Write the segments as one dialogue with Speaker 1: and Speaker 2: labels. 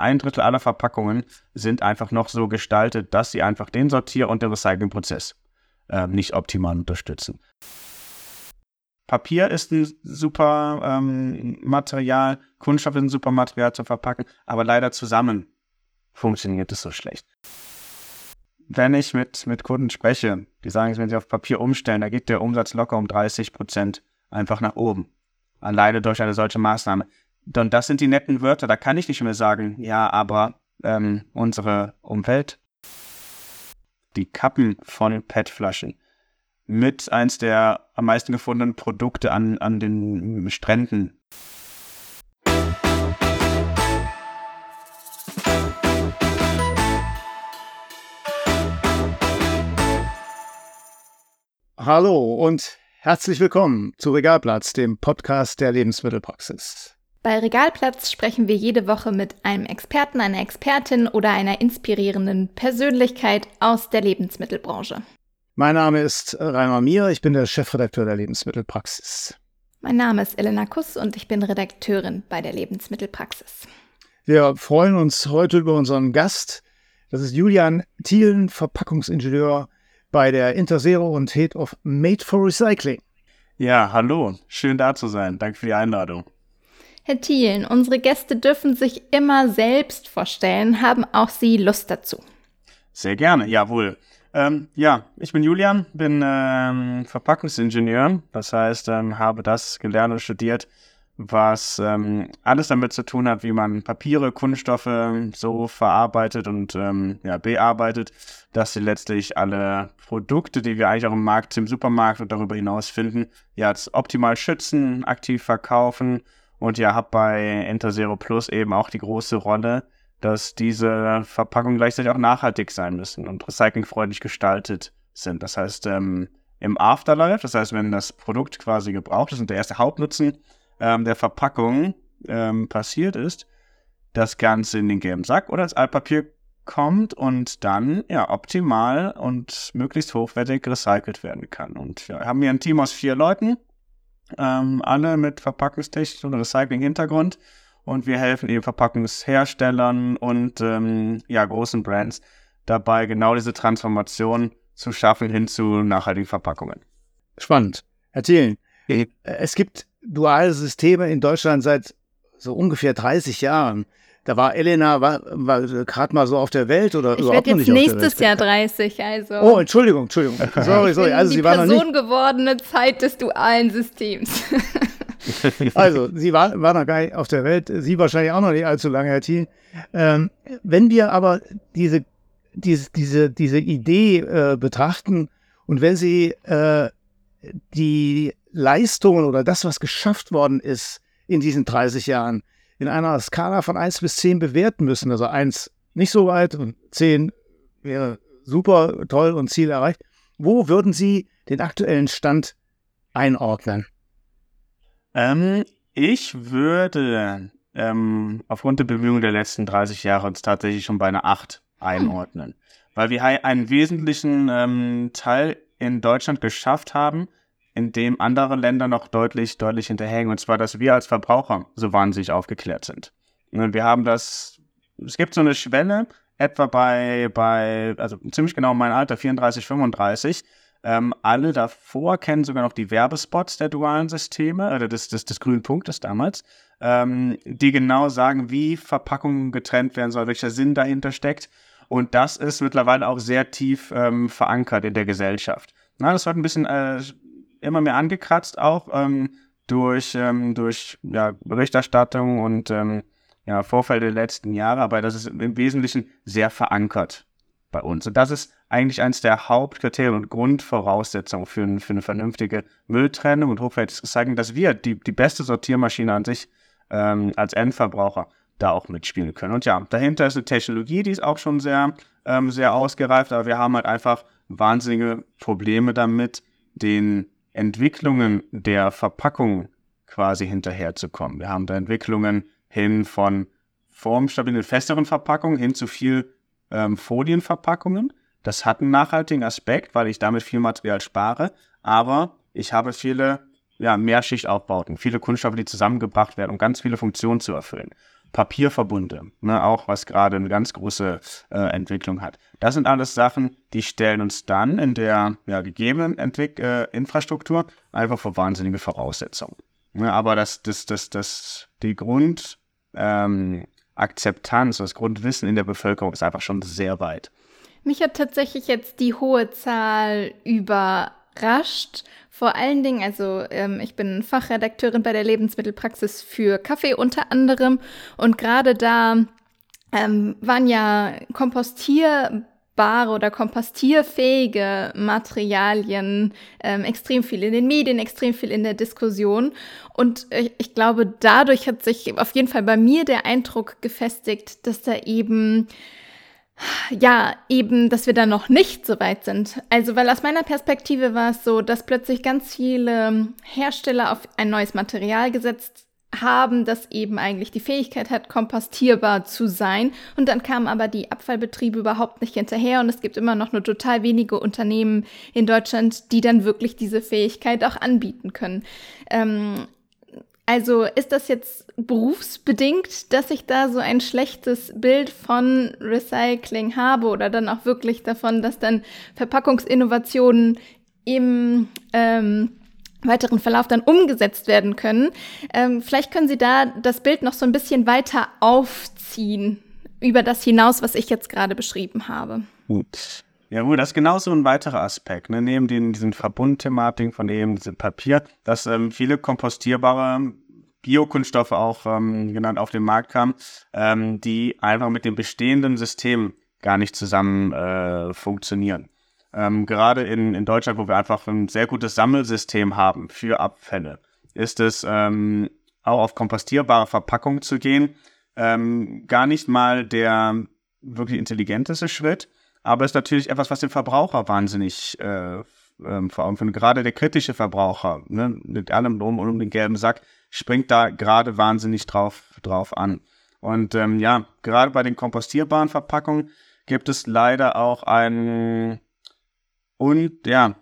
Speaker 1: ein Drittel aller Verpackungen sind einfach noch so gestaltet, dass sie einfach den Sortier- und den Recyclingprozess äh, nicht optimal unterstützen. Papier ist ein super ähm, Material, Kunststoff ist ein super Material zu verpacken, aber leider zusammen funktioniert es so schlecht. Wenn ich mit, mit Kunden spreche, die sagen, wenn sie auf Papier umstellen, da geht der Umsatz locker um 30 Prozent einfach nach oben. Alleine durch eine solche Maßnahme. Und das sind die netten Wörter, da kann ich nicht mehr sagen, ja, aber ähm, unsere Umwelt, die Kappen von PET-Flaschen, mit eins der am meisten gefundenen Produkte an, an den Stränden.
Speaker 2: Hallo und herzlich willkommen zu Regalplatz, dem Podcast der Lebensmittelpraxis.
Speaker 3: Bei Regalplatz sprechen wir jede Woche mit einem Experten, einer Expertin oder einer inspirierenden Persönlichkeit aus der Lebensmittelbranche.
Speaker 2: Mein Name ist Rainer Mier, ich bin der Chefredakteur der Lebensmittelpraxis.
Speaker 3: Mein Name ist Elena Kuss und ich bin Redakteurin bei der Lebensmittelpraxis.
Speaker 2: Wir freuen uns heute über unseren Gast. Das ist Julian Thielen, Verpackungsingenieur bei der Interzero und Head of Made for Recycling.
Speaker 1: Ja, hallo, schön da zu sein. Danke für die Einladung.
Speaker 3: Herr Thielen, unsere Gäste dürfen sich immer selbst vorstellen. Haben auch Sie Lust dazu?
Speaker 1: Sehr gerne, jawohl. Ähm, ja, ich bin Julian, bin ähm, Verpackungsingenieur. Das heißt, ähm, habe das gelernt und studiert, was ähm, alles damit zu tun hat, wie man Papiere, Kunststoffe so verarbeitet und ähm, ja, bearbeitet, dass sie letztlich alle Produkte, die wir eigentlich auch im Markt, im Supermarkt und darüber hinaus finden, ja, optimal schützen, aktiv verkaufen und ja, habe bei Interzero Plus eben auch die große Rolle, dass diese Verpackungen gleichzeitig auch nachhaltig sein müssen und recyclingfreundlich gestaltet sind. Das heißt, ähm, im Afterlife, das heißt, wenn das Produkt quasi gebraucht ist und der erste Hauptnutzen ähm, der Verpackung ähm, passiert ist, das Ganze in den gelben Sack oder ins Altpapier kommt und dann ja optimal und möglichst hochwertig recycelt werden kann. Und ja, wir haben hier ein Team aus vier Leuten, ähm, alle mit Verpackungstechnik und Recycling-Hintergrund und wir helfen eben Verpackungsherstellern und ähm, ja, großen Brands dabei, genau diese Transformation zu schaffen hin zu nachhaltigen Verpackungen.
Speaker 2: Spannend. Herr Thielen, es gibt duale Systeme in Deutschland seit so ungefähr 30 Jahren. Da war Elena war, war gerade mal so auf der Welt oder
Speaker 3: ich
Speaker 2: überhaupt
Speaker 3: jetzt
Speaker 2: noch nicht
Speaker 3: nächstes Jahr 30, also.
Speaker 2: Oh, Entschuldigung, Entschuldigung. Sorry, sorry. Also
Speaker 3: die
Speaker 2: sie war noch
Speaker 3: Person
Speaker 2: nicht.
Speaker 3: gewordene Zeit des dualen Systems.
Speaker 2: Also, sie war, war noch gar nicht auf der Welt, sie wahrscheinlich auch noch nicht allzu lange, Herr Thiel. Ähm, wenn wir aber diese, diese, diese, diese Idee äh, betrachten und wenn Sie äh, die Leistungen oder das, was geschafft worden ist in diesen 30 Jahren, in einer Skala von 1 bis 10 bewerten müssen, also 1 nicht so weit und 10 wäre super toll und Ziel erreicht, wo würden Sie den aktuellen Stand einordnen?
Speaker 1: Ähm, ich würde ähm, aufgrund der Bemühungen der letzten 30 Jahre uns tatsächlich schon bei einer 8 einordnen. Weil wir einen wesentlichen ähm, Teil in Deutschland geschafft haben, in dem andere Länder noch deutlich, deutlich hinterhängen. Und zwar, dass wir als Verbraucher so wahnsinnig aufgeklärt sind. Und wir haben das, es gibt so eine Schwelle, etwa bei, bei, also ziemlich genau mein Alter, 34, 35, ähm, alle davor kennen sogar noch die Werbespots der dualen Systeme, oder des, des, des grünen Punktes damals, ähm, die genau sagen, wie Verpackungen getrennt werden soll, welcher Sinn dahinter steckt. Und das ist mittlerweile auch sehr tief ähm, verankert in der Gesellschaft. Na, das wird ein bisschen äh, immer mehr angekratzt, auch ähm, durch, ähm, durch ja, Berichterstattung und ähm, ja, Vorfälle der letzten Jahre, aber das ist im Wesentlichen sehr verankert bei uns. Und das ist eigentlich eines der Hauptkriterien und Grundvoraussetzungen für, für eine vernünftige Mülltrennung und hochwertiges Recycling, dass wir die, die beste Sortiermaschine an sich ähm, als Endverbraucher da auch mitspielen können. Und ja, dahinter ist eine Technologie, die ist auch schon sehr, ähm, sehr ausgereift, aber wir haben halt einfach wahnsinnige Probleme damit, den Entwicklungen der Verpackung quasi hinterherzukommen. Wir haben da Entwicklungen hin von formstabilen, festeren Verpackungen hin zu viel ähm, Folienverpackungen. Das hat einen nachhaltigen Aspekt, weil ich damit viel Material spare, aber ich habe viele ja, Mehrschichtaufbauten, viele Kunststoffe, die zusammengebracht werden, um ganz viele Funktionen zu erfüllen. Papierverbunde, ne, auch was gerade eine ganz große äh, Entwicklung hat. Das sind alles Sachen, die stellen uns dann in der ja, gegebenen Entwick äh, Infrastruktur einfach vor wahnsinnige Voraussetzungen. Ne, aber das, das, das, das, die Grundakzeptanz, ähm, das Grundwissen in der Bevölkerung ist einfach schon sehr weit.
Speaker 3: Mich hat tatsächlich jetzt die hohe Zahl überrascht. Vor allen Dingen, also ähm, ich bin Fachredakteurin bei der Lebensmittelpraxis für Kaffee unter anderem und gerade da ähm, waren ja kompostierbare oder kompostierfähige Materialien ähm, extrem viel in den Medien, extrem viel in der Diskussion. Und ich, ich glaube, dadurch hat sich auf jeden Fall bei mir der Eindruck gefestigt, dass da eben ja, eben, dass wir da noch nicht so weit sind. Also, weil aus meiner Perspektive war es so, dass plötzlich ganz viele Hersteller auf ein neues Material gesetzt haben, das eben eigentlich die Fähigkeit hat, kompostierbar zu sein. Und dann kamen aber die Abfallbetriebe überhaupt nicht hinterher. Und es gibt immer noch nur total wenige Unternehmen in Deutschland, die dann wirklich diese Fähigkeit auch anbieten können. Ähm, also ist das jetzt berufsbedingt, dass ich da so ein schlechtes Bild von Recycling habe oder dann auch wirklich davon, dass dann Verpackungsinnovationen im ähm, weiteren Verlauf dann umgesetzt werden können. Ähm, vielleicht können Sie da das Bild noch so ein bisschen weiter aufziehen über das hinaus, was ich jetzt gerade beschrieben habe.
Speaker 1: Gut. Ja gut, das ist genauso ein weiterer Aspekt, ne? neben den, diesen Verbundthematiken von eben diesem Papier, dass ähm, viele kompostierbare Biokunststoffe auch ähm, genannt auf den Markt kamen, ähm, die einfach mit dem bestehenden System gar nicht zusammen äh, funktionieren. Ähm, gerade in, in Deutschland, wo wir einfach ein sehr gutes Sammelsystem haben für Abfälle, ist es ähm, auch auf kompostierbare Verpackungen zu gehen, ähm, gar nicht mal der wirklich intelligenteste Schritt, aber es ist natürlich etwas, was den Verbraucher wahnsinnig äh, ähm, vor Augen führt. Gerade der kritische Verbraucher, ne, mit allem drum und um den gelben Sack, springt da gerade wahnsinnig drauf, drauf an. Und ähm, ja, gerade bei den kompostierbaren Verpackungen gibt es leider auch ein und ja,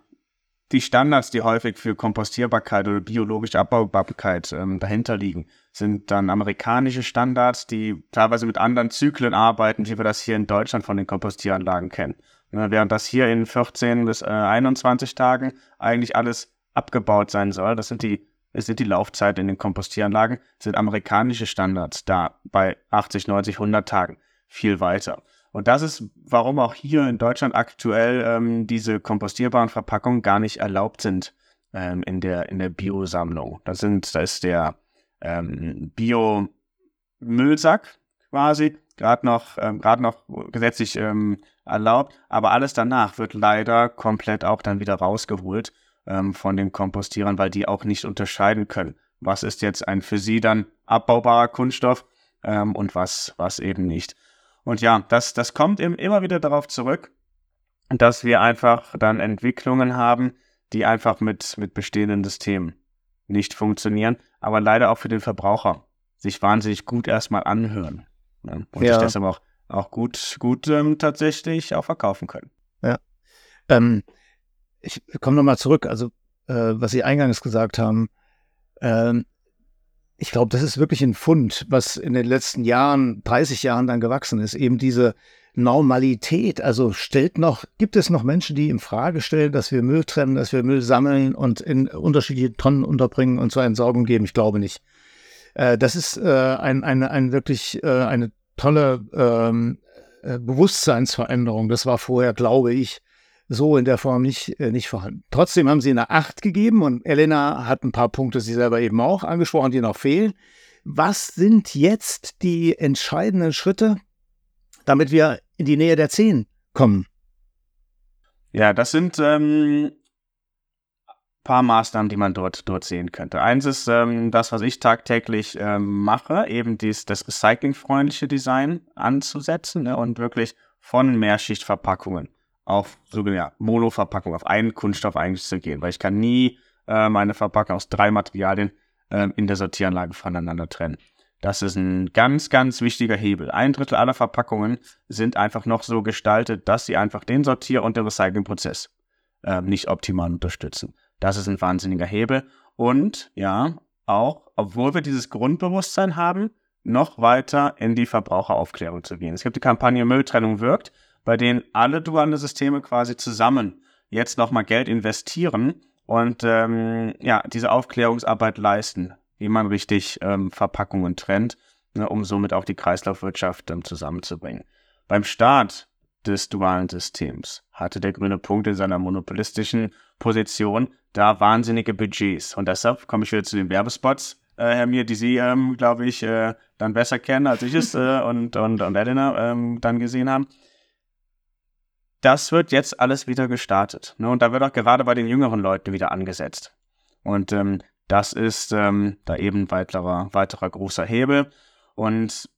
Speaker 1: die Standards, die häufig für Kompostierbarkeit oder biologische Abbaubarkeit ähm, dahinter liegen, sind dann amerikanische Standards, die teilweise mit anderen Zyklen arbeiten, wie wir das hier in Deutschland von den Kompostieranlagen kennen. Ja, während das hier in 14 bis äh, 21 Tagen eigentlich alles abgebaut sein soll. Das sind die, das sind die Laufzeiten in den Kompostieranlagen, sind amerikanische Standards da bei 80, 90, 100 Tagen viel weiter. Und das ist, warum auch hier in Deutschland aktuell ähm, diese kompostierbaren Verpackungen gar nicht erlaubt sind ähm, in der, in der Biosammlung. Da ist der ähm, Bio-Müllsack quasi gerade noch, ähm, noch gesetzlich ähm, erlaubt, aber alles danach wird leider komplett auch dann wieder rausgeholt ähm, von den Kompostierern, weil die auch nicht unterscheiden können, was ist jetzt ein für sie dann abbaubarer Kunststoff ähm, und was, was eben nicht. Und ja, das, das kommt eben immer wieder darauf zurück, dass wir einfach dann Entwicklungen haben, die einfach mit, mit bestehenden Systemen nicht funktionieren, aber leider auch für den Verbraucher sich wahnsinnig gut erstmal anhören. Ne? Und ja. sich deshalb auch, auch gut, gut ähm, tatsächlich auch verkaufen können.
Speaker 2: Ja. Ähm, ich komme nochmal zurück, also äh, was Sie eingangs gesagt haben. Ähm, ich glaube, das ist wirklich ein Fund, was in den letzten Jahren, 30 Jahren dann gewachsen ist. Eben diese Normalität. Also stellt noch, gibt es noch Menschen, die in Frage stellen, dass wir Müll trennen, dass wir Müll sammeln und in unterschiedliche Tonnen unterbringen und zur Entsorgung geben? Ich glaube nicht. Äh, das ist äh, ein, eine, ein wirklich äh, eine tolle ähm, äh, Bewusstseinsveränderung. Das war vorher, glaube ich, so in der Form nicht, äh, nicht vorhanden. Trotzdem haben sie eine Acht gegeben und Elena hat ein paar Punkte, sie selber eben auch angesprochen, die noch fehlen. Was sind jetzt die entscheidenden Schritte, damit wir in die Nähe der Zehn kommen?
Speaker 1: Ja, das sind ähm, paar Maßnahmen, die man dort, dort sehen könnte. Eins ist ähm, das, was ich tagtäglich ähm, mache, eben dies, das recyclingfreundliche Design anzusetzen ne, und wirklich von Mehrschichtverpackungen auf sogenannte Monoverpackung, auf einen Kunststoff eigentlich zu gehen, weil ich kann nie äh, meine Verpackung aus drei Materialien äh, in der Sortieranlage voneinander trennen. Das ist ein ganz, ganz wichtiger Hebel. Ein Drittel aller Verpackungen sind einfach noch so gestaltet, dass sie einfach den Sortier- und den Recyclingprozess äh, nicht optimal unterstützen. Das ist ein wahnsinniger Hebel. Und ja, auch, obwohl wir dieses Grundbewusstsein haben, noch weiter in die Verbraucheraufklärung zu gehen. Es gibt die Kampagne Mülltrennung wirkt, bei denen alle duale Systeme quasi zusammen jetzt nochmal Geld investieren und ähm, ja, diese Aufklärungsarbeit leisten, wie man richtig ähm, Verpackungen trennt, ne, um somit auch die Kreislaufwirtschaft ähm, zusammenzubringen. Beim Start des dualen Systems hatte der grüne Punkt in seiner monopolistischen Position da wahnsinnige Budgets. Und deshalb komme ich wieder zu den Werbespots, äh, Herr Mir, die Sie, ähm, glaube ich, äh, dann besser kennen, als ich es äh, und, und, und Elena ähm, dann gesehen haben. Das wird jetzt alles wieder gestartet. Ne? Und da wird auch gerade bei den jüngeren Leuten wieder angesetzt. Und ähm, das ist ähm, da eben weiterer, weiterer großer Hebel. Und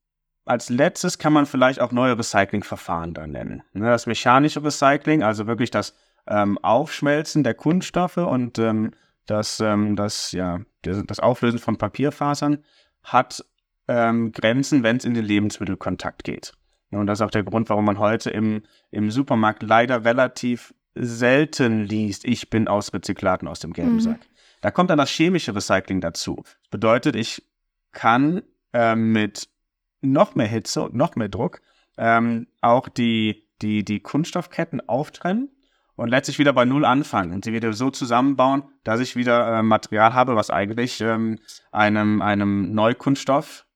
Speaker 1: als letztes kann man vielleicht auch neue Recyclingverfahren dann nennen. Ne? Das mechanische Recycling, also wirklich das ähm, Aufschmelzen der Kunststoffe und ähm, das, ähm, das, ja, das Auflösen von Papierfasern hat ähm, Grenzen, wenn es in den Lebensmittelkontakt geht. Und das ist auch der Grund, warum man heute im, im Supermarkt leider relativ selten liest, ich bin aus Rezyklaten aus dem gelben mhm. Sack. Da kommt dann das chemische Recycling dazu. Das bedeutet, ich kann äh, mit noch mehr Hitze und noch mehr Druck ähm, auch die, die, die Kunststoffketten auftrennen und letztlich wieder bei Null anfangen und sie wieder so zusammenbauen, dass ich wieder äh, Material habe, was eigentlich ähm, einem, einem Neukunststoff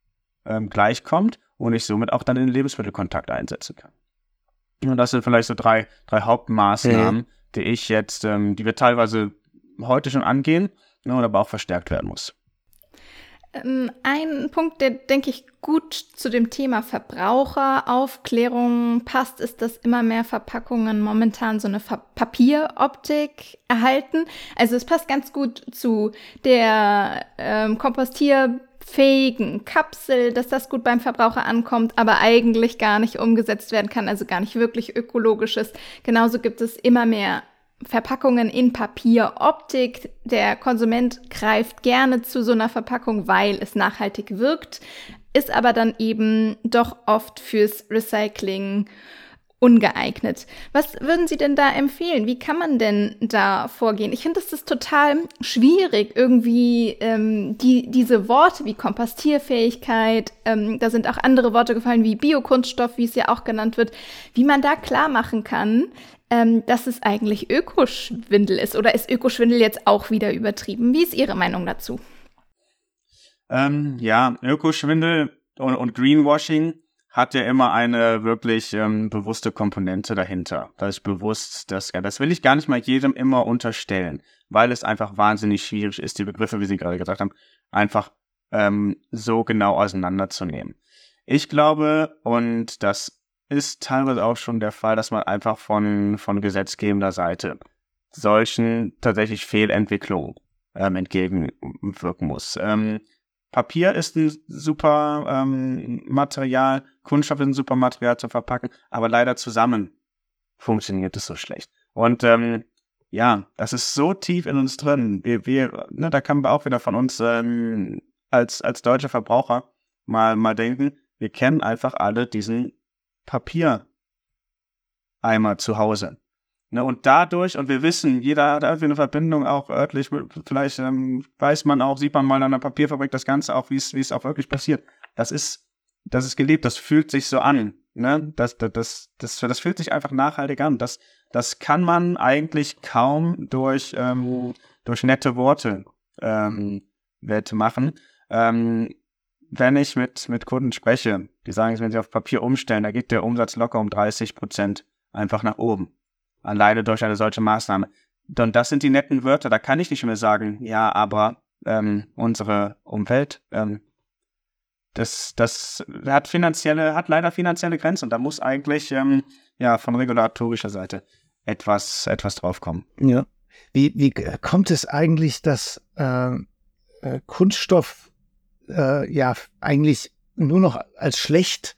Speaker 1: ähm, gleichkommt und ich somit auch dann in den Lebensmittelkontakt einsetzen kann. Und das sind vielleicht so drei, drei Hauptmaßnahmen, mhm. die ich jetzt, ähm, die wir teilweise heute schon angehen ne, und aber auch verstärkt werden muss.
Speaker 3: Ähm, ein Punkt, der, denke ich, gut zu dem Thema Verbraucheraufklärung passt, ist, dass immer mehr Verpackungen momentan so eine Ver Papieroptik erhalten. Also es passt ganz gut zu der ähm, kompostierfähigen Kapsel, dass das gut beim Verbraucher ankommt, aber eigentlich gar nicht umgesetzt werden kann, also gar nicht wirklich ökologisch ist. Genauso gibt es immer mehr Verpackungen in Papieroptik. Der Konsument greift gerne zu so einer Verpackung, weil es nachhaltig wirkt, ist aber dann eben doch oft fürs Recycling ungeeignet. Was würden Sie denn da empfehlen? Wie kann man denn da vorgehen? Ich finde, es ist total schwierig, irgendwie ähm, die, diese Worte wie Kompostierfähigkeit, ähm, da sind auch andere Worte gefallen wie Biokunststoff, wie es ja auch genannt wird, wie man da klar machen kann, ähm, dass es eigentlich Ökoschwindel ist. Oder ist Ökoschwindel jetzt auch wieder übertrieben? Wie ist Ihre Meinung dazu?
Speaker 1: Ähm, ja, Ökoschwindel und, und, Greenwashing hat ja immer eine wirklich ähm, bewusste Komponente dahinter. Das ist bewusst, das, das will ich gar nicht mal jedem immer unterstellen, weil es einfach wahnsinnig schwierig ist, die Begriffe, wie Sie gerade gesagt haben, einfach ähm, so genau auseinanderzunehmen. Ich glaube, und das ist teilweise auch schon der Fall, dass man einfach von, von gesetzgebender Seite solchen tatsächlich Fehlentwicklungen ähm, entgegenwirken muss. Ähm, Papier ist ein super ähm, Material, Kunststoff ist ein super Material zu verpacken, aber leider zusammen funktioniert es so schlecht. Und ähm, ja, das ist so tief in uns drin. Wir, wir, ne, da kann man auch wieder von uns ähm, als, als deutsche Verbraucher mal, mal denken, wir kennen einfach alle diesen Papiereimer zu Hause. Ne, und dadurch, und wir wissen, jeder hat irgendwie eine Verbindung auch örtlich, vielleicht ähm, weiß man auch, sieht man mal an einer Papierfabrik das Ganze auch, wie es, auch wirklich passiert. Das ist, das ist gelebt, das fühlt sich so an. Ne? Das, das, das, das, das fühlt sich einfach nachhaltig an. Das, das kann man eigentlich kaum durch, ähm, durch nette Worte ähm, wettmachen. Ähm, wenn ich mit, mit Kunden spreche, die sagen, wenn sie auf Papier umstellen, da geht der Umsatz locker um 30 Prozent einfach nach oben. Alleine durch eine solche Maßnahme. Und das sind die netten Wörter, da kann ich nicht mehr sagen, ja, aber ähm, unsere Umwelt, ähm, das, das hat finanzielle, hat leider finanzielle Grenzen. Und da muss eigentlich ähm, ja von regulatorischer Seite etwas, etwas draufkommen.
Speaker 2: Ja. Wie, wie kommt es eigentlich, dass äh, äh Kunststoff äh, ja eigentlich nur noch als schlecht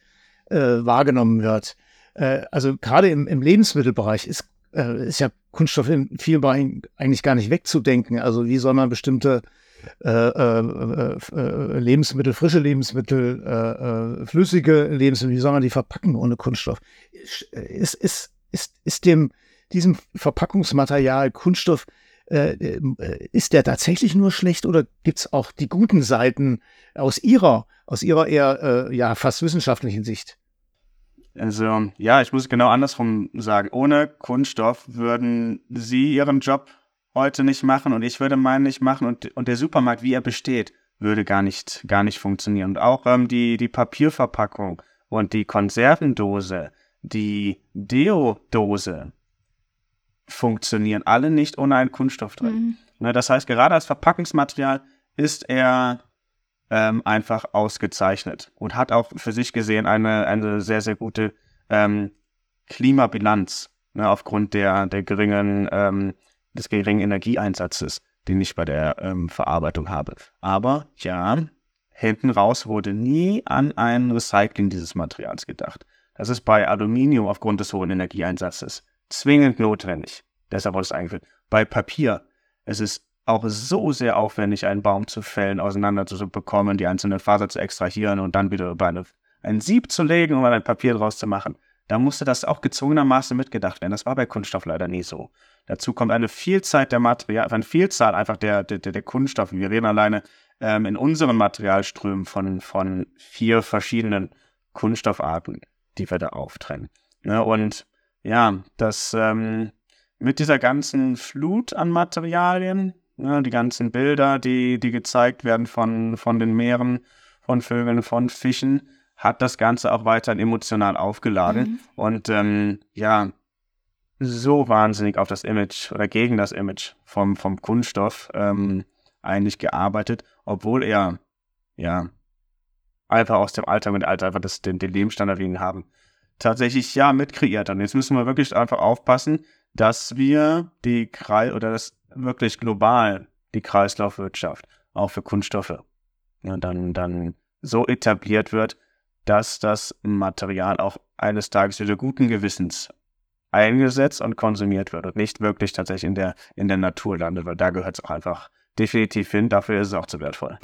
Speaker 2: äh, wahrgenommen wird. Äh, also gerade im, im Lebensmittelbereich ist, äh, ist ja Kunststoff in vielen Bereichen eigentlich gar nicht wegzudenken. Also wie soll man bestimmte äh, äh, äh, Lebensmittel, frische Lebensmittel, flüssige Lebensmittel, wie soll man die verpacken ohne Kunststoff? Ist, ist, ist, ist dem, diesem Verpackungsmaterial Kunststoff äh, äh, ist der tatsächlich nur schlecht oder gibt es auch die guten Seiten aus Ihrer, aus Ihrer eher äh, ja, fast wissenschaftlichen Sicht?
Speaker 1: Also, ja, ich muss genau andersrum sagen. Ohne Kunststoff würden Sie Ihren Job heute nicht machen und ich würde meinen nicht machen und, und der Supermarkt, wie er besteht, würde gar nicht, gar nicht funktionieren. Und auch ähm, die, die Papierverpackung und die Konservendose, die Deodose funktionieren alle nicht ohne einen Kunststoff drin. Mhm. Ne, das heißt, gerade als Verpackungsmaterial ist er ähm, einfach ausgezeichnet und hat auch für sich gesehen eine, eine sehr, sehr gute ähm, Klimabilanz ne, aufgrund der, der geringen, ähm, des geringen Energieeinsatzes, den ich bei der ähm, Verarbeitung habe. Aber ja, hinten raus wurde nie an ein Recycling dieses Materials gedacht. Das ist bei Aluminium aufgrund des hohen Energieeinsatzes zwingend notwendig. Deshalb wurde es eingeführt. Bei Papier, es ist auch so sehr aufwendig, einen Baum zu fällen, auseinander zu bekommen, die einzelnen Faser zu extrahieren und dann wieder über eine, ein Sieb zu legen, um ein Papier draus zu machen. Da musste das auch gezwungenermaßen mitgedacht werden. Das war bei Kunststoff leider nie so. Dazu kommt eine Vielzahl der Materialien, eine Vielzahl einfach der, der, der Kunststoffe. Wir reden alleine ähm, in unseren Materialströmen von, von vier verschiedenen Kunststoffarten, die wir da auftrennen. Ja, und ja, das ähm, mit dieser ganzen Flut an Materialien, ja, die ganzen Bilder, die, die gezeigt werden von, von den Meeren, von Vögeln, von Fischen, hat das Ganze auch weiterhin emotional aufgeladen. Mhm. Und ähm, ja, so wahnsinnig auf das Image oder gegen das Image vom, vom Kunststoff ähm, eigentlich gearbeitet, obwohl er ja einfach aus dem Alltag und Alter einfach das, den, den Lebensstandard, den haben, tatsächlich ja mitkreiert haben. Jetzt müssen wir wirklich einfach aufpassen, dass wir die Kreis oder das wirklich global die Kreislaufwirtschaft auch für Kunststoffe ja, dann, dann so etabliert wird, dass das Material auch eines Tages wieder guten Gewissens eingesetzt und konsumiert wird und nicht wirklich tatsächlich in der, in der Natur landet, weil da gehört es auch einfach definitiv hin. Dafür ist es auch zu wertvoll.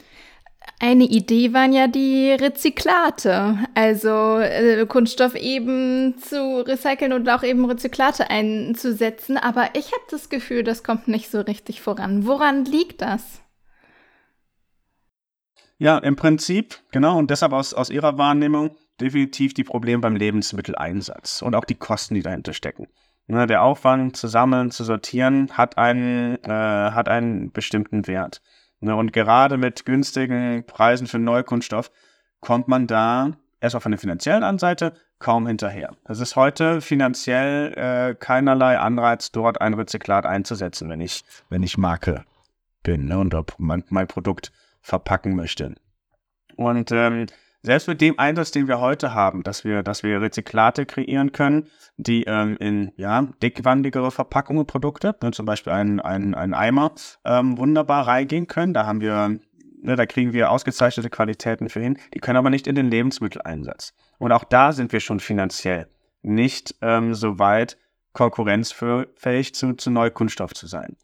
Speaker 3: Eine Idee waren ja die Rezyklate, also äh, Kunststoff eben zu recyceln und auch eben Rezyklate einzusetzen. Aber ich habe das Gefühl, das kommt nicht so richtig voran. Woran liegt das?
Speaker 1: Ja, im Prinzip, genau, und deshalb aus, aus Ihrer Wahrnehmung definitiv die Probleme beim Lebensmitteleinsatz und auch die Kosten, die dahinter stecken. Ne, der Aufwand zu sammeln, zu sortieren, hat einen, äh, hat einen bestimmten Wert. Ne, und gerade mit günstigen Preisen für Neukunststoff kommt man da erst auf einer finanziellen Seite kaum hinterher. Es ist heute finanziell äh, keinerlei Anreiz, dort ein Rezyklat einzusetzen, wenn ich, wenn ich Marke bin ne, und mein, mein Produkt verpacken möchte. Und ähm, selbst mit dem Einsatz, den wir heute haben, dass wir, dass wir Rezyklate kreieren können, die ähm, in ja, dickwandigere Verpackungen Produkte, ne, zum Beispiel ein, ein, ein Eimer, ähm, wunderbar reingehen können. Da haben wir, ne, da kriegen wir ausgezeichnete Qualitäten für hin, die können aber nicht in den Lebensmitteleinsatz. Und auch da sind wir schon finanziell nicht ähm, so weit konkurrenzfähig zu, zu Neukunststoff zu sein.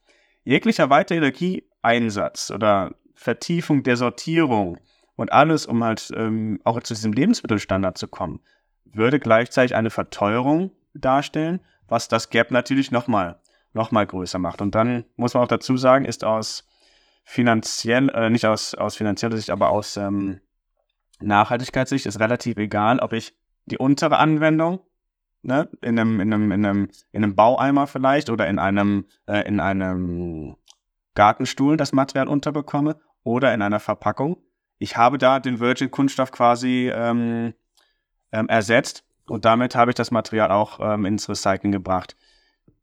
Speaker 1: Jeglicher weiterer Energieeinsatz oder Vertiefung der Sortierung und alles, um halt ähm, auch zu diesem Lebensmittelstandard zu kommen, würde gleichzeitig eine Verteuerung darstellen, was das Gap natürlich nochmal noch mal größer macht. Und dann muss man auch dazu sagen, ist aus finanziell, äh, nicht aus, aus finanzieller Sicht, aber aus ähm, Nachhaltigkeitssicht ist relativ egal, ob ich die untere Anwendung ne, in, einem, in, einem, in, einem, in einem Baueimer vielleicht oder in einem, äh, in einem Gartenstuhl das Material unterbekomme oder in einer Verpackung. Ich habe da den Virgin-Kunststoff quasi ähm, ähm, ersetzt und damit habe ich das Material auch ähm, ins Recycling gebracht.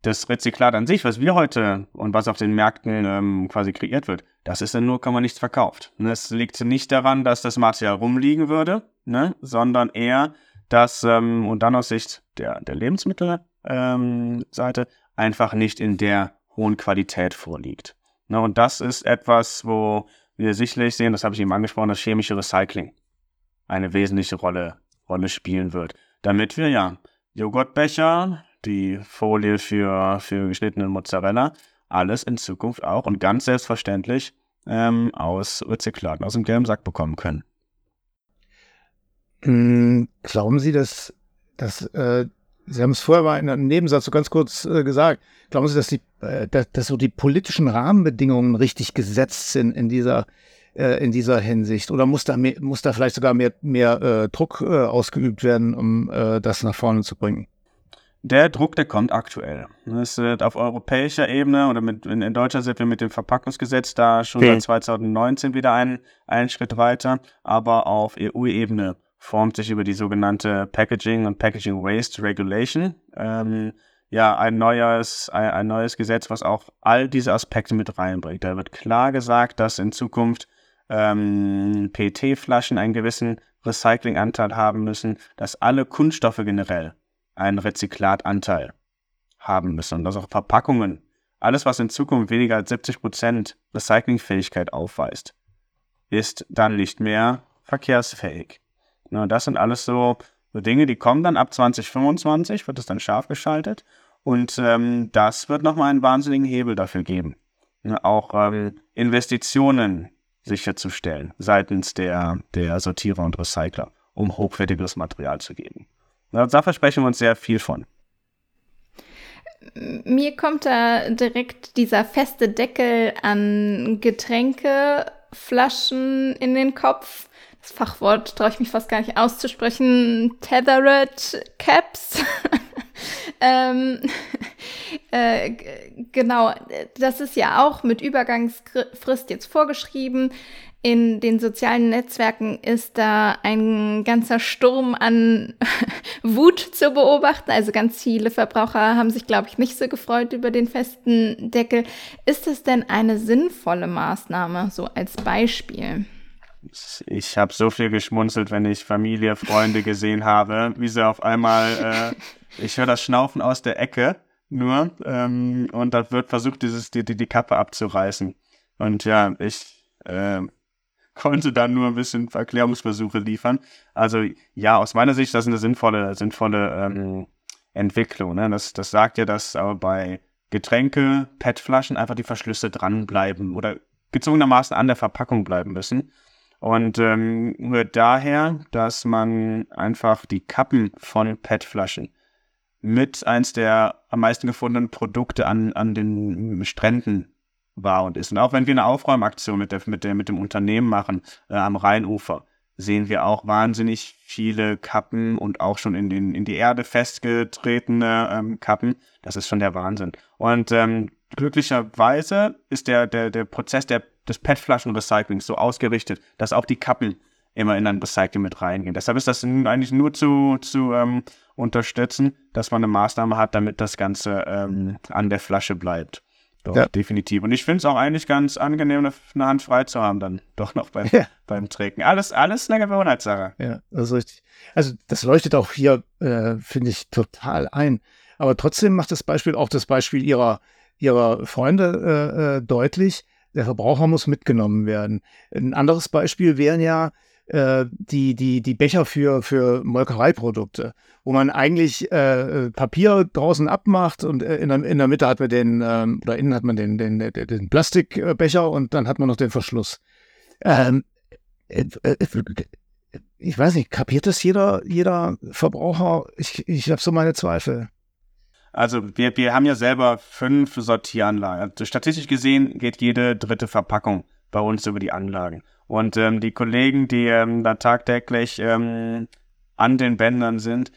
Speaker 1: Das Rezyklat an sich, was wir heute und was auf den Märkten ähm, quasi kreiert wird, das ist in 0, nichts verkauft. Es liegt nicht daran, dass das Material rumliegen würde, ne, sondern eher, dass, ähm, und dann aus Sicht der, der Lebensmittelseite, ähm, einfach nicht in der hohen Qualität vorliegt. Ne, und das ist etwas, wo wir sicherlich sehen, das habe ich eben angesprochen, dass chemische Recycling eine wesentliche Rolle, Rolle spielen wird. Damit wir ja Joghurtbecher, die Folie für, für geschnittenen Mozzarella, alles in Zukunft auch und ganz selbstverständlich ähm, aus Rezyklaten, aus dem gelben Sack bekommen können.
Speaker 2: Hm, glauben Sie, dass, dass äh, Sie haben es vorher mal in einem Nebensatz so ganz kurz äh, gesagt. Glauben Sie, dass, die, äh, dass, dass, so die politischen Rahmenbedingungen richtig gesetzt sind in dieser, äh, in dieser Hinsicht? Oder muss da, mehr, muss da vielleicht sogar mehr, mehr äh, Druck äh, ausgeübt werden, um äh, das nach vorne zu bringen?
Speaker 1: Der Druck, der kommt aktuell. Das wird auf europäischer Ebene oder mit, in, in Deutschland sind wir mit dem Verpackungsgesetz da schon okay. seit 2019 wieder einen, einen Schritt weiter, aber auf EU-Ebene formt sich über die sogenannte Packaging und Packaging Waste Regulation ähm, ja ein neues, ein, ein, neues Gesetz, was auch all diese Aspekte mit reinbringt. Da wird klar gesagt, dass in Zukunft ähm, PET-Flaschen einen gewissen Recyclinganteil haben müssen, dass alle Kunststoffe generell einen Rezyklatanteil haben müssen und dass auch Verpackungen, alles was in Zukunft weniger als 70% Recyclingfähigkeit aufweist, ist dann nicht mehr verkehrsfähig. Na, das sind alles so, so Dinge, die kommen dann ab 2025, wird es dann scharf geschaltet. Und ähm, das wird nochmal einen wahnsinnigen Hebel dafür geben. Ne, auch ähm, Investitionen sicherzustellen seitens der, der Sortierer und Recycler, um hochwertiges Material zu geben. Na, da versprechen wir uns sehr viel von.
Speaker 3: Mir kommt da direkt dieser feste Deckel an Getränkeflaschen in den Kopf das Fachwort traue ich mich fast gar nicht auszusprechen, Tethered Caps. ähm, äh, genau, das ist ja auch mit Übergangsfrist jetzt vorgeschrieben. In den sozialen Netzwerken ist da ein ganzer Sturm an Wut zu beobachten. Also ganz viele Verbraucher haben sich, glaube ich, nicht so gefreut über den festen Deckel. Ist es denn eine sinnvolle Maßnahme, so als Beispiel?
Speaker 1: Ich habe so viel geschmunzelt, wenn ich Familie, Freunde gesehen habe, wie sie auf einmal, äh, ich höre das Schnaufen aus der Ecke nur ähm, und da wird versucht, dieses, die, die, die Kappe abzureißen. Und ja, ich äh, konnte dann nur ein bisschen Erklärungsversuche liefern. Also ja, aus meiner Sicht, das ist eine sinnvolle, sinnvolle ähm, Entwicklung. Ne? Das, das sagt ja, dass aber bei Getränke, PET-Flaschen einfach die Verschlüsse dranbleiben oder gezwungenermaßen an der Verpackung bleiben müssen. Und ähm, rührt daher, dass man einfach die Kappen von PET-Flaschen mit eins der am meisten gefundenen Produkte an, an den Stränden war und ist. Und auch wenn wir eine Aufräumaktion mit, der, mit, der, mit dem Unternehmen machen äh, am Rheinufer, sehen wir auch wahnsinnig viele Kappen und auch schon in, den, in die Erde festgetretene ähm, Kappen. Das ist schon der Wahnsinn. Und ähm, glücklicherweise ist der, der, der Prozess der des PET-Flaschen-Recyclings so ausgerichtet, dass auch die Kappen immer in ein Recycling mit reingehen. Deshalb ist das eigentlich nur zu, zu ähm, unterstützen, dass man eine Maßnahme hat, damit das Ganze ähm, an der Flasche bleibt. Doch, ja. definitiv. Und ich finde es auch eigentlich ganz angenehm, eine Hand frei zu haben, dann doch noch beim, ja. beim Trinken. Alles, alles eine Gewohnheitssache.
Speaker 2: Ja, das ist richtig. Also das leuchtet auch hier, äh, finde ich, total ein. Aber trotzdem macht das Beispiel auch das Beispiel ihrer, ihrer Freunde äh, äh, deutlich, der Verbraucher muss mitgenommen werden. Ein anderes Beispiel wären ja äh, die, die, die Becher für, für Molkereiprodukte, wo man eigentlich äh, Papier draußen abmacht und äh, in, der, in der Mitte hat man den, ähm, oder innen hat man den, den, den, Plastikbecher und dann hat man noch den Verschluss. Ähm, äh, äh, ich weiß nicht, kapiert das jeder, jeder Verbraucher? Ich, ich habe so meine Zweifel.
Speaker 1: Also wir, wir haben ja selber fünf Sortieranlagen. Also statistisch gesehen geht jede dritte Verpackung bei uns über die Anlagen. Und ähm, die Kollegen, die ähm, da tagtäglich ähm, an den Bändern sind,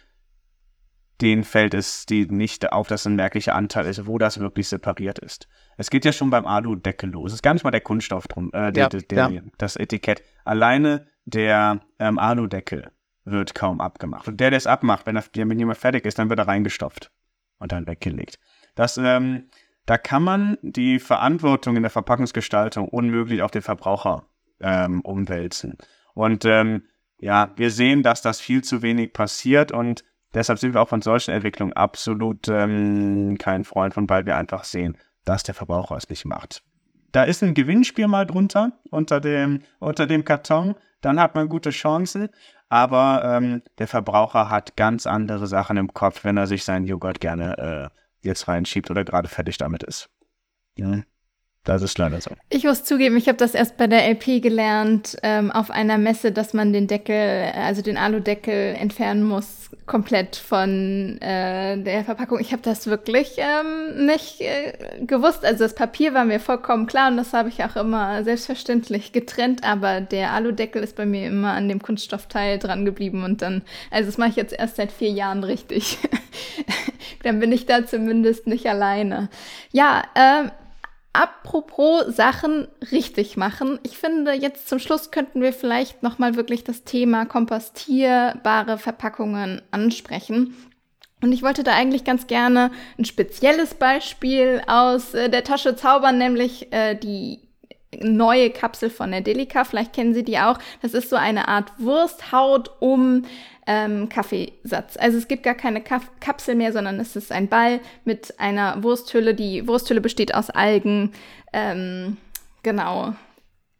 Speaker 1: denen fällt es die nicht auf, dass ein merklicher Anteil ist, wo das wirklich separiert ist. Es geht ja schon beim Aludeckel los. Es ist gar nicht mal der Kunststoff drum, äh, der, ja, der, der, ja. das Etikett. Alleine der ähm, Aludeckel wird kaum abgemacht. Und der, der es abmacht, wenn er wenn jemand fertig ist, dann wird er reingestopft und dann weggelegt. Das, ähm, da kann man die Verantwortung in der Verpackungsgestaltung unmöglich auf den Verbraucher ähm, umwälzen. Und ähm, ja, wir sehen, dass das viel zu wenig passiert und deshalb sind wir auch von solchen Entwicklungen absolut ähm, kein Freund von, weil wir einfach sehen, dass der Verbraucher es nicht macht. Da ist ein Gewinnspiel mal drunter, unter dem, unter dem Karton, dann hat man gute Chancen, aber ähm, der Verbraucher hat ganz andere Sachen im Kopf, wenn er sich seinen Joghurt gerne äh, jetzt reinschiebt oder gerade fertig damit ist. Ja. Das ist leider so.
Speaker 3: Ich muss zugeben, ich habe das erst bei der LP gelernt, ähm, auf einer Messe, dass man den Deckel, also den Aludeckel entfernen muss, komplett von äh, der Verpackung. Ich habe das wirklich ähm, nicht äh, gewusst. Also das Papier war mir vollkommen klar und das habe ich auch immer selbstverständlich getrennt, aber der Aludeckel ist bei mir immer an dem Kunststoffteil dran geblieben und dann, also das mache ich jetzt erst seit vier Jahren richtig. dann bin ich da zumindest nicht alleine. Ja, ähm, Apropos Sachen richtig machen. Ich finde, jetzt zum Schluss könnten wir vielleicht nochmal wirklich das Thema kompostierbare Verpackungen ansprechen. Und ich wollte da eigentlich ganz gerne ein spezielles Beispiel aus äh, der Tasche zaubern, nämlich äh, die neue Kapsel von der Delica. Vielleicht kennen Sie die auch. Das ist so eine Art Wursthaut um ähm, Kaffeesatz. Also es gibt gar keine Kap Kapsel mehr, sondern es ist ein Ball mit einer Wursthülle. Die Wursthülle besteht aus Algen. Ähm, genau.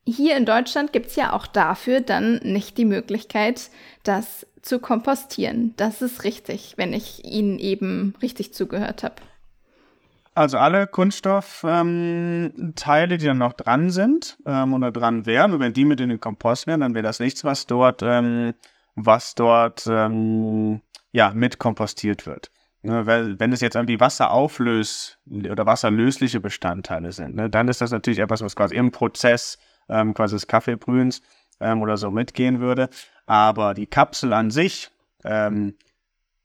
Speaker 3: Hier in Deutschland gibt es ja auch dafür dann nicht die Möglichkeit, das zu kompostieren. Das ist richtig, wenn ich Ihnen eben richtig zugehört habe.
Speaker 1: Also alle Kunststoffteile, ähm, die dann noch dran sind ähm, oder dran wären, wenn die mit in den Kompost wären, dann wäre das nichts, was dort ähm, was dort ähm, ja, mit kompostiert wird. Ne, wenn es jetzt irgendwie wasserauflös oder wasserlösliche Bestandteile sind, ne, dann ist das natürlich etwas, was quasi im Prozess ähm, quasi des Kaffeebrühens ähm, oder so mitgehen würde. Aber die Kapsel an sich, ähm,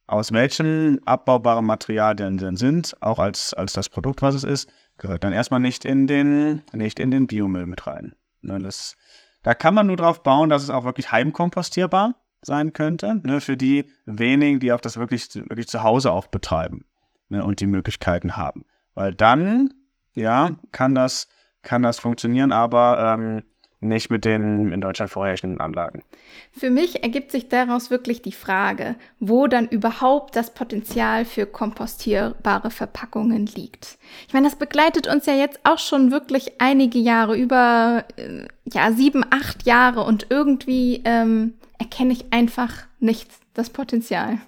Speaker 1: aus welchem abbaubaren Material denn, denn sind, auch als, als das Produkt, was es ist, gehört dann erstmal nicht in den, nicht in den Biomüll mit rein. Ne, das, da kann man nur drauf bauen, dass es auch wirklich heimkompostierbar sein könnte, ne, für die wenigen, die auch das wirklich, wirklich zu Hause auch betreiben ne, und die Möglichkeiten haben. Weil dann, ja, kann das, kann das funktionieren, aber ähm, nicht mit den in Deutschland vorherrschenden Anlagen.
Speaker 3: Für mich ergibt sich daraus wirklich die Frage, wo dann überhaupt das Potenzial für kompostierbare Verpackungen liegt. Ich meine, das begleitet uns ja jetzt auch schon wirklich einige Jahre, über äh, ja sieben, acht Jahre und irgendwie ähm, erkenne ich einfach nicht das Potenzial.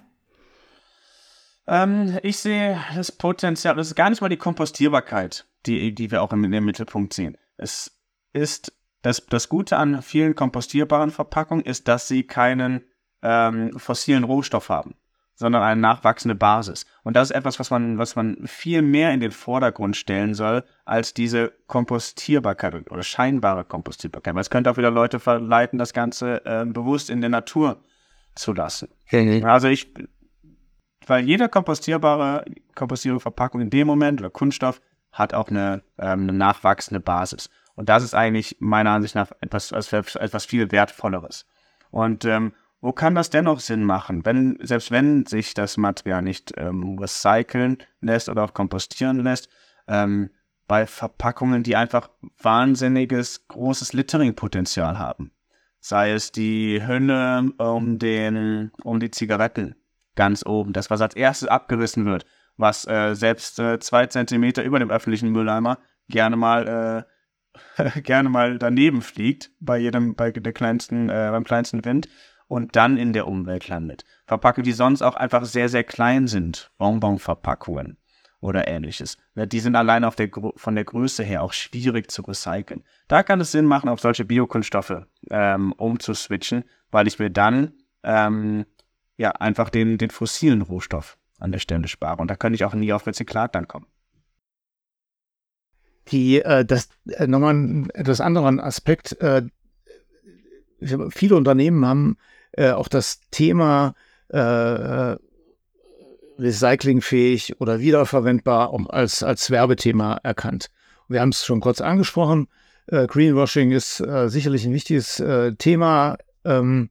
Speaker 1: Ähm, ich sehe das Potenzial, das ist gar nicht mal die Kompostierbarkeit, die, die wir auch im, im Mittelpunkt sehen. Es ist das, das Gute an vielen kompostierbaren Verpackungen ist, dass sie keinen ähm, fossilen Rohstoff haben sondern eine nachwachsende Basis. Und das ist etwas, was man, was man viel mehr in den Vordergrund stellen soll, als diese Kompostierbarkeit oder scheinbare Kompostierbarkeit. Weil es könnte auch wieder Leute verleiten, das Ganze äh, bewusst in der Natur zu lassen. Also ich, weil jede kompostierbare, kompostierbare Verpackung in dem Moment oder Kunststoff hat auch eine, ähm, eine nachwachsende Basis. Und das ist eigentlich meiner Ansicht nach etwas, etwas viel Wertvolleres. Und ähm, wo kann das dennoch Sinn machen, wenn, selbst wenn sich das Material nicht ähm, recyceln lässt oder auch kompostieren lässt, ähm, bei Verpackungen, die einfach wahnsinniges, großes Littering-Potenzial haben. Sei es die Hülle um, den, um die Zigaretten ganz oben, das, was als erstes abgerissen wird, was äh, selbst äh, zwei Zentimeter über dem öffentlichen Mülleimer gerne mal äh, gerne mal daneben fliegt bei jedem bei der kleinsten äh, beim kleinsten Wind und dann in der Umwelt landet. Verpackungen, die sonst auch einfach sehr, sehr klein sind, Bonbon-Verpackungen oder ähnliches. Die sind allein auf der, von der Größe her auch schwierig zu recyceln. Da kann es Sinn machen, auf solche Biokunststoffe ähm, umzuswitchen, weil ich mir dann ähm, ja einfach den, den fossilen Rohstoff an der Stelle spare. Und da könnte ich auch nie auf Rezyklat dann kommen.
Speaker 2: Die, äh, das äh, nochmal ein etwas anderen Aspekt. Äh, viele Unternehmen haben äh, auch das Thema äh, recyclingfähig oder wiederverwendbar auch als, als Werbethema erkannt. Wir haben es schon kurz angesprochen. Äh, Greenwashing ist äh, sicherlich ein wichtiges äh, Thema. Ähm,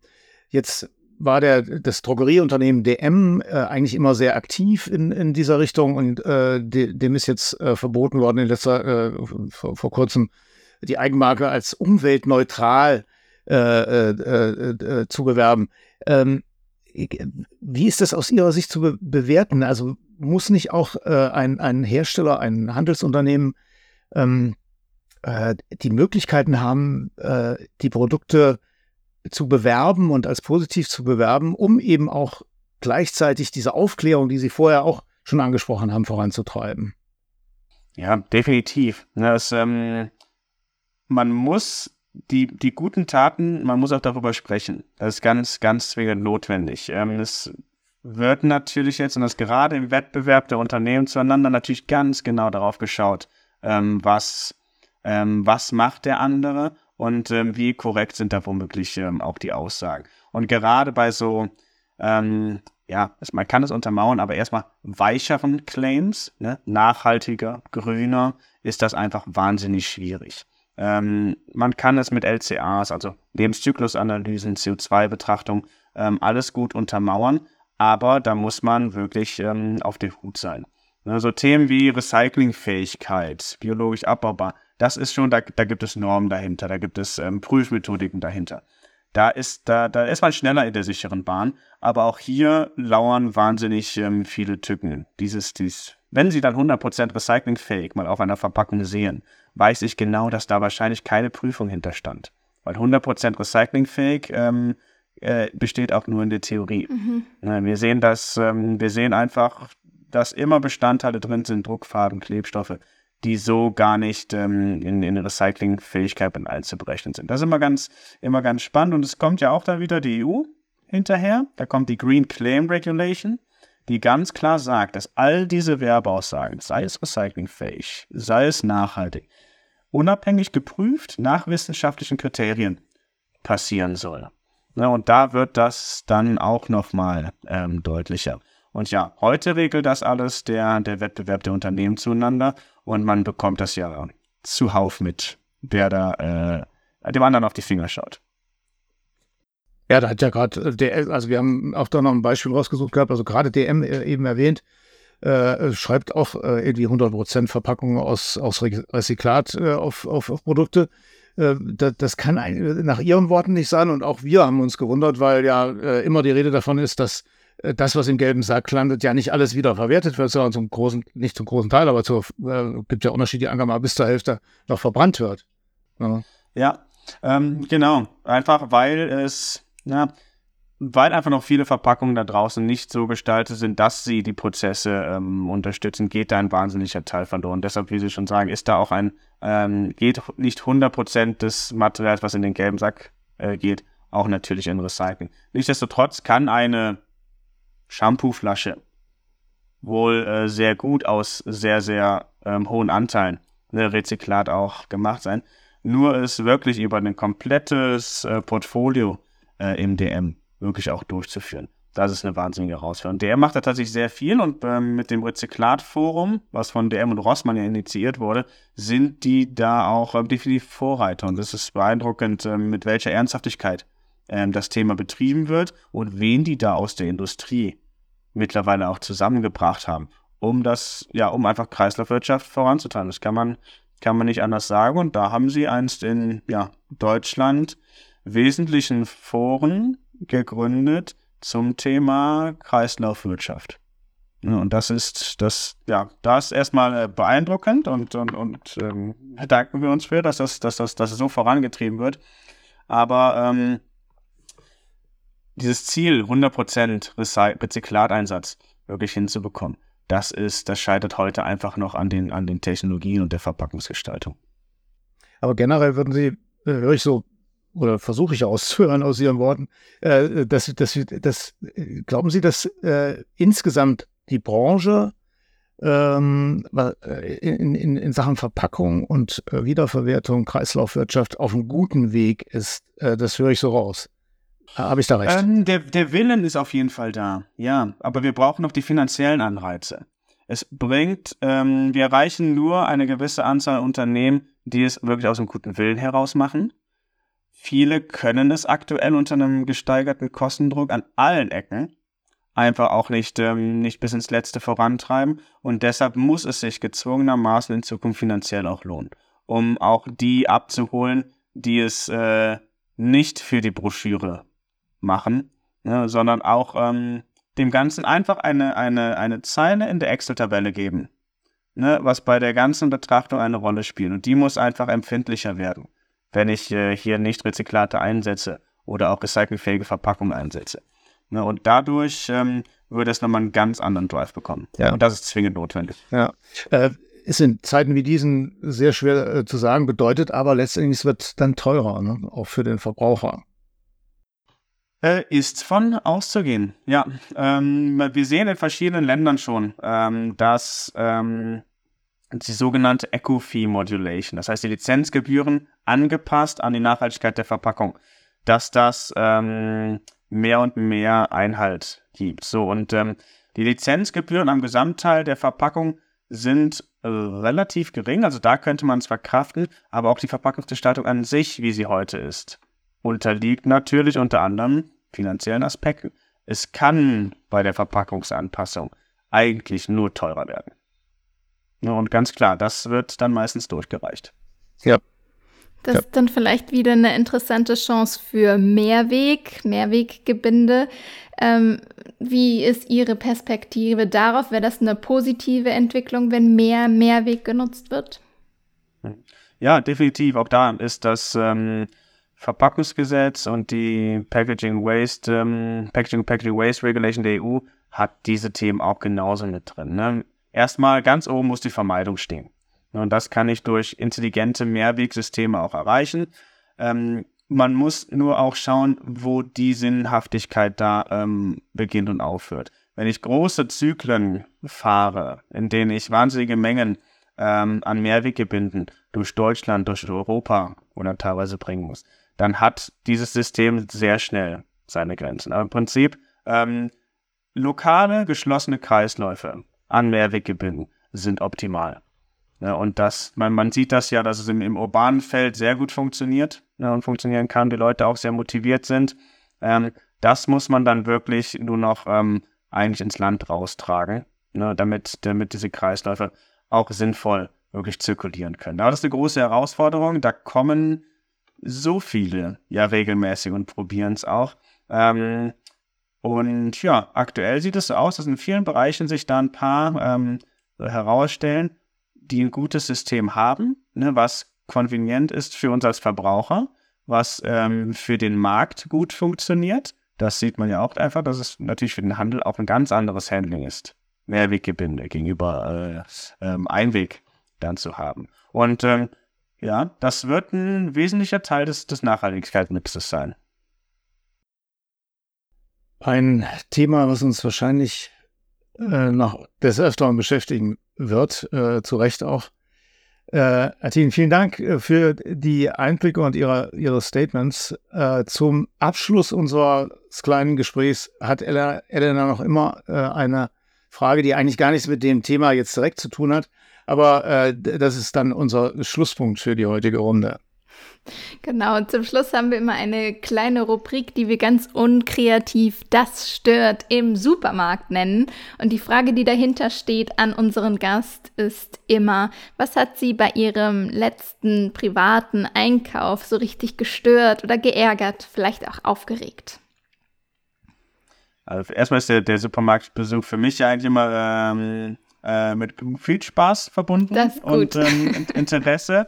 Speaker 2: jetzt war der, das Drogerieunternehmen DM äh, eigentlich immer sehr aktiv in, in dieser Richtung und äh, de, dem ist jetzt äh, verboten worden in letzter, äh, vor, vor kurzem die Eigenmarke als umweltneutral äh, äh, äh, zu bewerben. Ähm, wie ist das aus Ihrer Sicht zu be bewerten? Also muss nicht auch äh, ein, ein Hersteller, ein Handelsunternehmen ähm, äh, die Möglichkeiten haben, äh, die Produkte zu bewerben und als positiv zu bewerben, um eben auch gleichzeitig diese Aufklärung, die Sie vorher auch schon angesprochen haben, voranzutreiben?
Speaker 1: Ja, definitiv. Das, ähm, man muss die, die guten Taten, man muss auch darüber sprechen. Das ist ganz, ganz zwingend notwendig. Ähm, es wird natürlich jetzt, und das gerade im Wettbewerb der Unternehmen zueinander, natürlich ganz genau darauf geschaut, ähm, was, ähm, was macht der andere und ähm, wie korrekt sind da womöglich ähm, auch die Aussagen. Und gerade bei so, ähm, ja, man kann es untermauern, aber erstmal weicheren Claims, ne, nachhaltiger, grüner, ist das einfach wahnsinnig schwierig. Ähm, man kann es mit LCAs, also Lebenszyklusanalysen, CO2-Betrachtung, ähm, alles gut untermauern, aber da muss man wirklich ähm, auf der Hut sein. Ne, so Themen wie Recyclingfähigkeit, biologisch abbaubar, das ist schon, da, da gibt es Normen dahinter, da gibt es ähm, Prüfmethodiken dahinter. Da ist, da, da ist man schneller in der sicheren Bahn, aber auch hier lauern wahnsinnig ähm, viele Tücken. Dieses, dies, wenn Sie dann 100% recyclingfähig mal auf einer Verpackung sehen, weiß ich genau, dass da wahrscheinlich keine Prüfung hinterstand. Weil 100% recyclingfähig ähm, äh, besteht auch nur in der Theorie. Mhm. wir sehen das, ähm, wir sehen einfach, dass immer Bestandteile drin sind, Druckfarben, Klebstoffe, die so gar nicht ähm, in, in Recyclingfähigkeit und einzuberechnen sind. Das ist immer ganz, immer ganz spannend und es kommt ja auch da wieder die EU hinterher. Da kommt die Green Claim Regulation, die ganz klar sagt, dass all diese Werbeaussagen, sei es recyclingfähig, sei es nachhaltig, unabhängig geprüft nach wissenschaftlichen Kriterien passieren soll. Ja, und da wird das dann auch nochmal ähm, deutlicher. Und ja, heute regelt das alles der, der Wettbewerb der Unternehmen zueinander und man bekommt das ja zuhauf mit, wer da äh, dem anderen auf die Finger schaut.
Speaker 2: Ja, da hat ja gerade, äh, also wir haben auch da noch ein Beispiel rausgesucht gehabt, also gerade DM äh, eben erwähnt, äh, schreibt auch äh, irgendwie 100% Verpackungen aus, aus Rezyklat äh, auf, auf, auf, Produkte. Äh, das, das, kann ein, nach ihren Worten nicht sein und auch wir haben uns gewundert, weil ja immer die Rede davon ist, dass das, was im gelben Sack landet, ja nicht alles wieder verwertet wird, sondern zum großen, nicht zum großen Teil, aber zur, äh, gibt ja unterschiedliche Angaben, bis zur Hälfte noch verbrannt wird.
Speaker 1: Ja, ja ähm, genau. Einfach weil es, na, weil einfach noch viele Verpackungen da draußen nicht so gestaltet sind, dass sie die Prozesse ähm, unterstützen, geht da ein wahnsinniger Teil verloren. Deshalb, wie Sie schon sagen, ist da auch ein, ähm, geht nicht 100% des Materials, was in den gelben Sack äh, geht, auch natürlich in Recycling. Nichtsdestotrotz kann eine Shampooflasche wohl äh, sehr gut aus sehr, sehr ähm, hohen Anteilen ne, Rezyklat auch gemacht sein. Nur ist wirklich über ein komplettes äh, Portfolio äh, im DM wirklich auch durchzuführen. Das ist eine wahnsinnige Herausforderung. DM macht da tatsächlich sehr viel und ähm, mit dem Rezyklatforum, was von DM und Rossmann ja initiiert wurde, sind die da auch ähm, definitiv Vorreiter. Und es ist beeindruckend, ähm, mit welcher Ernsthaftigkeit ähm, das Thema betrieben wird und wen die da aus der Industrie mittlerweile auch zusammengebracht haben, um das, ja, um einfach Kreislaufwirtschaft voranzutreiben. Das kann man, kann man nicht anders sagen. Und da haben sie einst in ja, Deutschland wesentlichen Foren gegründet zum Thema Kreislaufwirtschaft. Und das ist das, ja, das erstmal äh, beeindruckend und, und, und ähm, danken wir uns für, dass das, dass das, dass es so vorangetrieben wird. Aber ähm, dieses Ziel, 100% Rezyklateinsatz wirklich hinzubekommen, das ist, das scheitert heute einfach noch an den, an den Technologien und der Verpackungsgestaltung.
Speaker 2: Aber generell würden Sie, äh, höre ich so, oder versuche ich auszuhören aus Ihren Worten, äh, dass, dass, dass, glauben Sie, dass äh, insgesamt die Branche ähm, äh, in, in, in Sachen Verpackung und äh, Wiederverwertung, Kreislaufwirtschaft auf einem guten Weg ist? Äh, das höre ich so raus. Habe ich da recht?
Speaker 1: Ähm, der, der Willen ist auf jeden Fall da, ja. Aber wir brauchen noch die finanziellen Anreize. Es bringt, ähm, wir erreichen nur eine gewisse Anzahl Unternehmen, die es wirklich aus einem guten Willen heraus machen. Viele können es aktuell unter einem gesteigerten Kostendruck an allen Ecken einfach auch nicht, ähm, nicht bis ins Letzte vorantreiben. Und deshalb muss es sich gezwungenermaßen in Zukunft finanziell auch lohnen, um auch die abzuholen, die es äh, nicht für die Broschüre machen, ne, sondern auch ähm, dem Ganzen einfach eine, eine, eine Zeile in der Excel-Tabelle geben, ne, was bei der ganzen Betrachtung eine Rolle spielt. Und die muss einfach empfindlicher werden, wenn ich äh, hier nicht Rezyklate einsetze oder auch recycelfähige Verpackungen einsetze. Ne, und dadurch ähm, würde es nochmal einen ganz anderen Drive bekommen. Ja. Und das ist zwingend notwendig.
Speaker 2: Ja. Äh, ist in Zeiten wie diesen sehr schwer äh, zu sagen, bedeutet aber letztendlich, es wird dann teurer, ne? auch für den Verbraucher.
Speaker 1: Äh, ist von auszugehen, ja. Ähm, wir sehen in verschiedenen Ländern schon, ähm, dass ähm, die sogenannte Eco-Fee Modulation, das heißt die Lizenzgebühren angepasst an die Nachhaltigkeit der Verpackung, dass das ähm, mehr und mehr Einhalt gibt. So und ähm, die Lizenzgebühren am Gesamtteil der Verpackung sind relativ gering, also da könnte man es verkraften, aber auch die Verpackungsgestaltung an sich, wie sie heute ist, unterliegt natürlich unter anderem finanziellen Aspekten. Es kann bei der Verpackungsanpassung eigentlich nur teurer werden. Und ganz klar, das wird dann meistens durchgereicht.
Speaker 2: Ja.
Speaker 3: Das ist dann vielleicht wieder eine interessante Chance für Mehrweg, Mehrweggebinde. Ähm, wie ist Ihre Perspektive darauf? Wäre das eine positive Entwicklung, wenn mehr Mehrweg genutzt wird?
Speaker 1: Ja, definitiv. Auch da ist das ähm, Verpackungsgesetz und die Packaging Waste, ähm, Packaging, Packaging Waste Regulation der EU hat diese Themen auch genauso mit drin. Ne? Erstmal ganz oben muss die Vermeidung stehen. Und das kann ich durch intelligente Mehrwegsysteme auch erreichen. Ähm, man muss nur auch schauen, wo die Sinnhaftigkeit da ähm, beginnt und aufhört. Wenn ich große Zyklen fahre, in denen ich wahnsinnige Mengen ähm, an Mehrweggebinden durch Deutschland, durch Europa oder teilweise bringen muss, dann hat dieses System sehr schnell seine Grenzen. Aber im Prinzip ähm, lokale geschlossene Kreisläufe an Mehrweggebinden sind optimal. Ja, und das, man, man sieht das ja, dass es im, im urbanen Feld sehr gut funktioniert ja, und funktionieren kann, die Leute auch sehr motiviert sind. Ähm, das muss man dann wirklich nur noch ähm, eigentlich ins Land raustragen, ne, damit, damit diese Kreisläufe auch sinnvoll wirklich zirkulieren können. Aber das ist eine große Herausforderung. Da kommen so viele ja regelmäßig und probieren es auch. Ähm, und ja, aktuell sieht es so aus, dass in vielen Bereichen sich da ein paar ähm, herausstellen, die ein gutes System haben, ne, was konvenient ist für uns als Verbraucher, was ähm, für den Markt gut funktioniert. Das sieht man ja auch einfach, dass es natürlich für den Handel auch ein ganz anderes Handling ist. Mehrweggebinde gegenüber äh, ähm, Einweg dann zu haben. Und ähm, ja, das wird ein wesentlicher Teil des, des Nachhaltigkeitsmixes sein.
Speaker 2: Ein Thema, was uns wahrscheinlich äh, noch des Öfteren beschäftigen wird, äh, zu Recht auch. Äh, Atin, vielen Dank äh, für die Einblicke und Ihre, Ihre Statements. Äh, zum Abschluss unseres kleinen Gesprächs hat Elena noch immer äh, eine Frage, die eigentlich gar nichts mit dem Thema jetzt direkt zu tun hat, aber äh, das ist dann unser Schlusspunkt für die heutige Runde.
Speaker 3: Genau, und zum Schluss haben wir immer eine kleine Rubrik, die wir ganz unkreativ Das stört im Supermarkt nennen. Und die Frage, die dahinter steht an unseren Gast, ist immer, was hat sie bei ihrem letzten privaten Einkauf so richtig gestört oder geärgert, vielleicht auch aufgeregt?
Speaker 1: Also erstmal ist der, der Supermarktbesuch für mich eigentlich immer ähm, äh, mit viel Spaß verbunden
Speaker 3: das ist gut.
Speaker 1: und ähm, Interesse.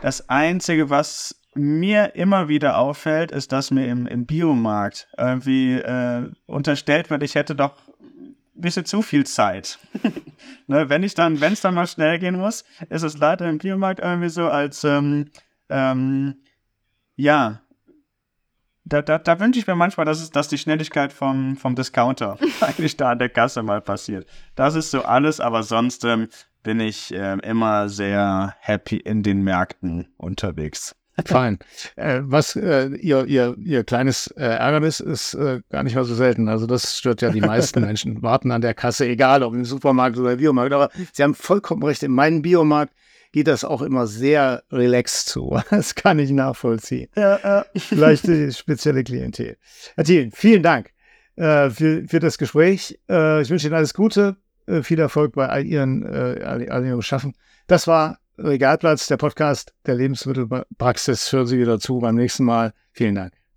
Speaker 1: Das Einzige, was mir immer wieder auffällt, ist, dass mir im, im Biomarkt irgendwie äh, unterstellt wird, ich hätte doch ein bisschen zu viel Zeit. ne, wenn ich dann, wenn es dann mal schnell gehen muss, ist es leider im Biomarkt irgendwie so als ähm, ähm, ja, da, da, da wünsche ich mir manchmal, dass, es, dass die Schnelligkeit vom, vom Discounter eigentlich da an der Kasse mal passiert. Das ist so alles, aber sonst ähm, bin ich äh, immer sehr happy in den Märkten unterwegs.
Speaker 2: Fein. Äh, was äh, ihr, ihr, ihr kleines äh, Ärgernis ist äh, gar nicht mal so selten. Also das stört ja die meisten Menschen. Warten an der Kasse, egal ob im Supermarkt oder im Biomarkt. Aber Sie haben vollkommen recht. In meinem Biomarkt geht das auch immer sehr relaxed zu. Das kann ich nachvollziehen. Ja, äh. Vielleicht die spezielle Klientel. Thielen, vielen Dank äh, für, für das Gespräch. Äh, ich wünsche Ihnen alles Gute, äh, viel Erfolg bei all Ihren, äh, all, all Ihrem Schaffen. Das war Regalplatz, der Podcast der Lebensmittelpraxis. Hören Sie wieder zu beim nächsten Mal. Vielen Dank.